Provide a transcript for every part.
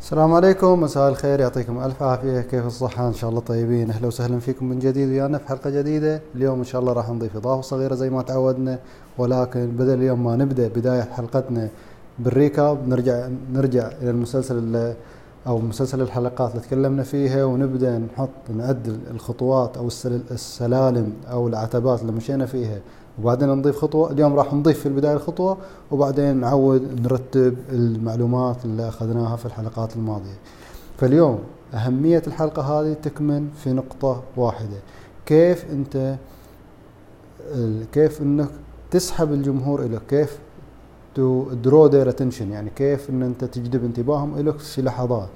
السلام عليكم مساء الخير يعطيكم ألف عافية. كيف الصحة؟ إن شاء الله طيبين. أهلا وسهلا فيكم من جديد ويانا في حلقة جديدة. اليوم إن شاء الله راح نضيف إضافة صغيرة زي ما تعودنا ولكن بدل اليوم ما نبدأ بداية حلقتنا بالريكاب نرجع نرجع إلى المسلسل اللي أو مسلسل الحلقات اللي تكلمنا فيها ونبدأ نحط نعد الخطوات أو السلالم أو العتبات اللي مشينا فيها وبعدين نضيف خطوة. اليوم راح نضيف في البداية الخطوة وبعدين نعود نرتب المعلومات اللي أخذناها في الحلقات الماضية. فاليوم أهمية الحلقة هذه تكمن في نقطة واحدة. كيف أنت كيف إنك تسحب الجمهور إليك؟ كيف to draw their attention يعني كيف إن أنت تجذب انتباههم إليك في لحظات؟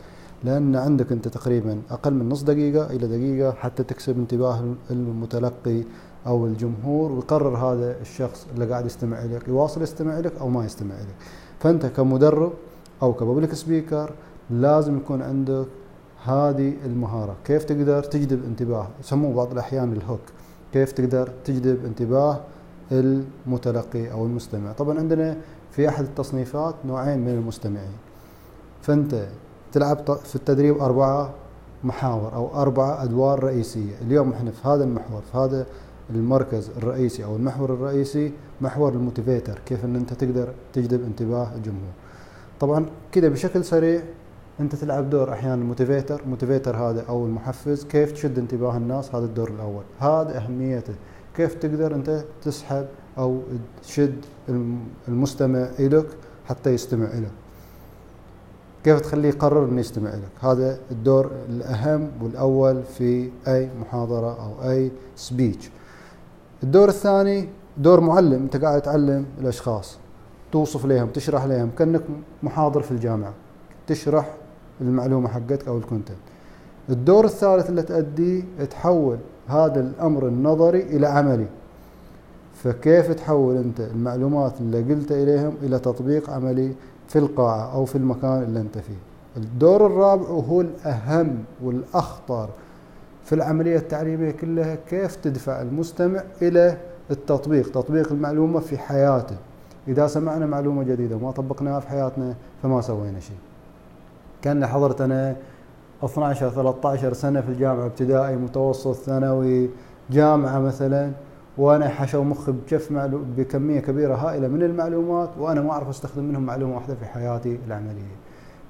لأن عندك أنت تقريبا أقل من نص دقيقة إلى دقيقة حتى تكسب انتباه المتلقي أو الجمهور ويقرر هذا الشخص اللي قاعد يستمع لك يواصل يستمع لك أو ما يستمع لك فأنت كمدرب أو كببليك سبيكر لازم يكون عندك هذه المهارة. كيف تقدر تجذب انتباه؟ يسموه بعض الأحيان الهوك. كيف تقدر تجذب انتباه المتلقي أو المستمع؟ طبعا عندنا في أحد التصنيفات نوعين من المستمعين. فأنت تلعب في التدريب أربعة محاور أو أربعة أدوار رئيسية. اليوم إحنا في هذا المحور في هذا المركز الرئيسي أو المحور الرئيسي محور ال motivator كيف إن أنت تقدر تجذب انتباه الجمهور. طبعا كده بشكل سريع أنت تلعب دور أحيانا ال motivator motivator هذا أو المحفز كيف تشد انتباه الناس؟ هذا الدور الأول. هذا أهميته. كيف تقدر أنت تسحب أو تشد المستمع الك حتى يستمع لك كيف تخليه يقرر إنه يستمع لك هذا الدور الأهم والأول في أي محاضرة أو أي speech الدور الثاني دور معلم انت قاعد تعلم الأشخاص توصف لهم تشرح لهم كأنك محاضر في الجامعة تشرح المعلومة حقتك أو ال content. الدور الثالث اللي تأديه تحول هذا الأمر النظري إلى عملي. فكيف تحول أنت المعلومات اللي قلت إليهم إلى تطبيق عملي في القاعة أو في المكان اللي أنت فيه؟ الدور الرابع وهو الأهم والأخطر في العملية التعليمية كلها كيف تدفع المستمع إلى التطبيق؟ تطبيق المعلومة في حياته. إذا سمعنا معلومة جديدة وما طبقناها في حياتنا فما سوينا شيء. كان حضرت أنا 12 13 سنة في الجامعة ابتدائي متوسط ثانوي جامعة مثلا وأنا حشو مخي بكف بكمية كبيرة هائلة من المعلومات وأنا ما أعرف أستخدم منهم معلومة واحدة في حياتي العملية.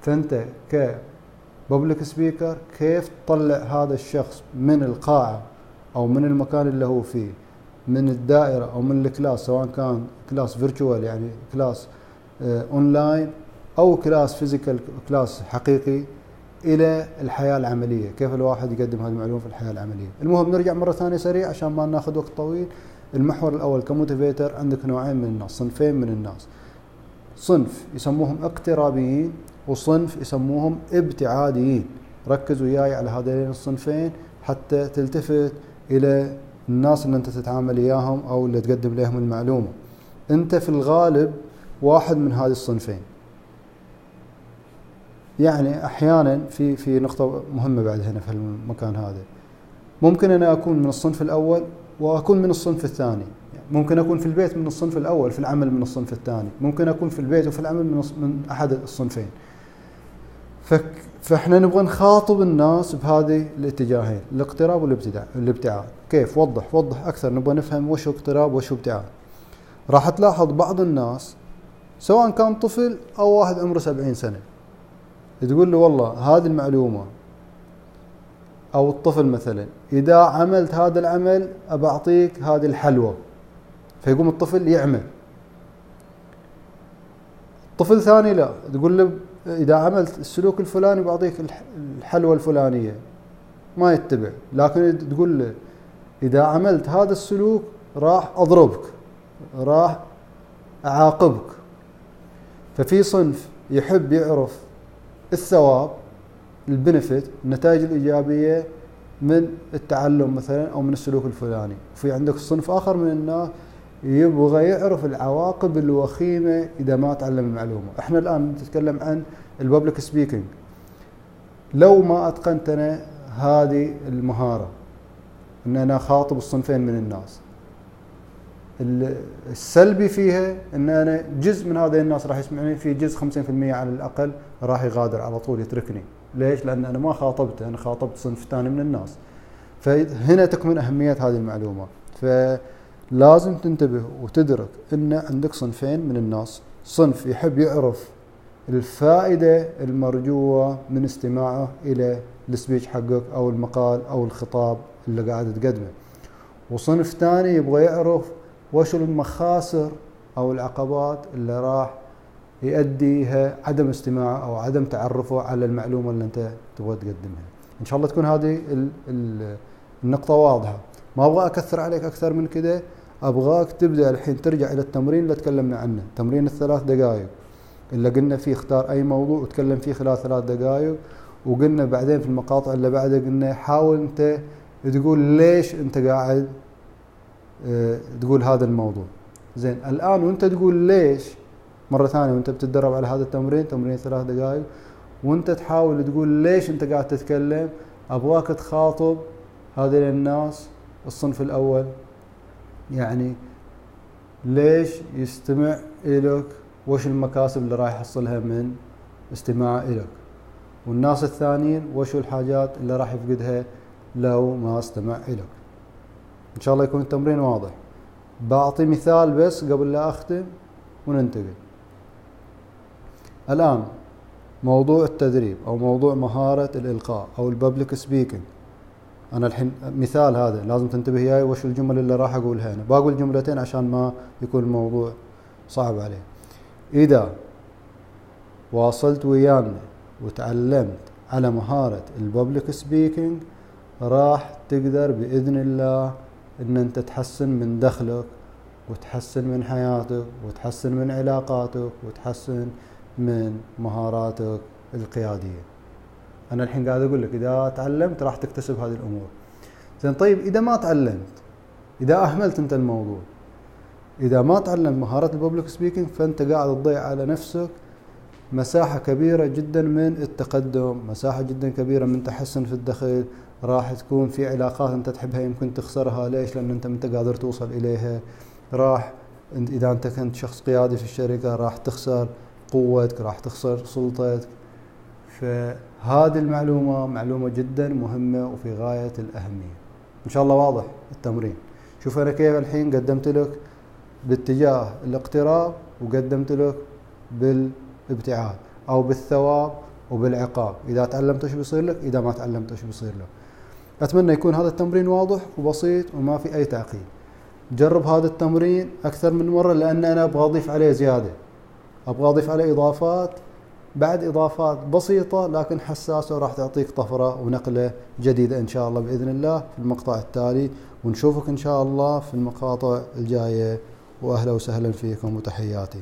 فأنت ك public speaker كيف تطلع هذا الشخص من القاعة أو من المكان اللي هو فيه من الدائرة أو من ال class سواء كان class virtual يعني class online أو class physical class حقيقي إلى الحياة العملية، كيف الواحد يقدم هذه المعلومة في الحياة العملية. المهم نرجع مرة ثانية سريع عشان ما ناخذ وقت طويل. المحور الأول كموتيفيتر عندك نوعين من الناس، صنفين من الناس. صنف يسموهم اقترابيين وصنف يسموهم ابتعاديين. ركز وياي على هذين الصنفين حتى تلتفت إلى الناس اللي أنت تتعامل إياهم أو اللي تقدم لهم المعلومة. أنت في الغالب واحد من هذه الصنفين. يعني أحيانا في في نقطة مهمة بعد هنا في المكان هذا. ممكن أنا أكون من الصنف الأول وأكون من الصنف الثاني. ممكن أكون في البيت من الصنف الأول في العمل من الصنف الثاني. ممكن أكون في البيت وفي العمل من من أحد الصنفين. فإحنا نبغى نخاطب الناس بهذه الاتجاهين الاقتراب والابتداع الابتعاد. كيف؟ وضح وضح أكثر نبغى نفهم وش اقتراب وش ابتعاد. راح تلاحظ بعض الناس سواء كان طفل أو واحد عمره سبعين سنة تقول له والله هذه المعلومة. أو الطفل مثلا إذا عملت هذا العمل أبعطيك هذه الحلوى فيقوم الطفل يعمل. طفل ثاني لا تقول له إذا عملت السلوك الفلاني بعطيك الحلوى الفلانية ما يتبع. لكن تقول له إذا عملت هذا السلوك راح أضربك راح أعاقبك. ففي صنف يحب يعرف الثواب البنفت النتائج الإيجابية من التعلم مثلا أو من السلوك الفلاني. في عندك صنف آخر من الناس يبغى يعرف العواقب الوخيمة إذا ما تعلم المعلومة. إحنا الآن نتكلم عن الببليك سبيكينج لو ما اتقنت أنا هذه المهارة إن أنا خاطب الصنفين من الناس السلبي فيها إن أنا جزء من هذه الناس راح يسمعني في جزء 50% على الأقل راح يغادر على طول يتركني. ليش؟ لأن أنا ما خاطبته أنا خاطبت صنف ثاني من الناس. فهنا تكمن أهمية هذه المعلومة. فلازم تنتبه وتدرك إن عندك صنفين من الناس صنف يحب يعرف الفائدة المرجوة من استماعه إلى السبيتش حقك أو المقال أو الخطاب اللي قاعد تقدمه وصنف ثاني يبغى يعرف وش المخاسر أو العقبات اللي راح يؤديها عدم استماعه أو عدم تعرفه على المعلومة اللي أنت تبغى تقدمها. إن شاء الله تكون هذه النقطة واضحة. ما أبغى أكثر عليك أكثر من كده. أبغاك تبدأ الحين ترجع إلى التمرين اللي تكلمنا عنه، تمرين الثلاث دقائق اللي قلنا فيه اختار أي موضوع وتكلم فيه خلال ثلاث دقائق وقلنا بعدين في المقاطع اللي بعدها قلنا حاول أنت تقول ليش أنت قاعد آه تقول هذا الموضوع. زين الآن وأنت تقول ليش مرة ثانية وأنت بتتدرب على هذا التمرين تمرين ثلاث دقائق وأنت تحاول تقول ليش أنت قاعد تتكلم؟ أبغاك تخاطب هذه الناس الصنف الأول. يعني ليش يستمع إلك وش المكاسب اللي راح يحصلها من استماعه إلك والناس الثانيين وشو الحاجات اللي راح يفقدها لو ما استمع إلك إن شاء الله يكون التمرين واضح. بعطي مثال بس قبل لا أختم وننتقل. الآن موضوع التدريب أو موضوع مهارة الإلقاء أو الببليك سبيكينج. أنا الحين مثال هذا لازم تنتبه وياي وش الجمل اللي راح أقولها أنا بقول جملتين عشان ما يكون الموضوع صعب عليه. إذا واصلت ويانا وتعلمت على مهارة الببليك سبيكينج راح تقدر بإذن الله إن أنت تحسن من دخلك وتحسن من حياتك وتحسن من علاقاتك وتحسن من مهاراتك القيادية. أنا الحين قاعد أقول لك إذا تعلمت راح تكتسب هذه الأمور. زين طيب إذا ما تعلمت إذا أهملت أنت الموضوع إذا ما تعلمت مهارات الببليك سبيكينج فأنت قاعد تضيع على نفسك مساحة كبيرة جدا من التقدم مساحة جدا كبيرة من تحسن في الدخل راح تكون في علاقات أنت تحبها يمكن تخسرها. ليش؟ لأن أنت انت قادر توصل إليها؟ راح إذا أنت كنت شخص قيادي في الشركة راح تخسر قوتك راح تخسر سلطتك. فهذه المعلومة معلومة جدا مهمة وفي غاية الأهمية. إن شاء الله واضح التمرين. شوف أنا كيف الحين قدمت لك باتجاه الاقتراب وقدمت لك بالابتعاد أو بالثواب وبالعقاب. إذا تعلمت إيش بيصير لك إذا ما تعلمت إيش بيصير لك. أتمنى يكون هذا التمرين واضح وبسيط وما في أي تعقيد. جرب هذا التمرين أكثر من مرة لأن أنا أبغى أضيف عليه زيادة. أبغى أضيف عليه إضافات بعد إضافات بسيطة لكن حساسة وراح تعطيك طفرة ونقلة جديدة إن شاء الله بإذن الله في المقطع التالي. ونشوفك إن شاء الله في المقاطع الجاية. وأهلا وسهلا فيكم وتحياتي.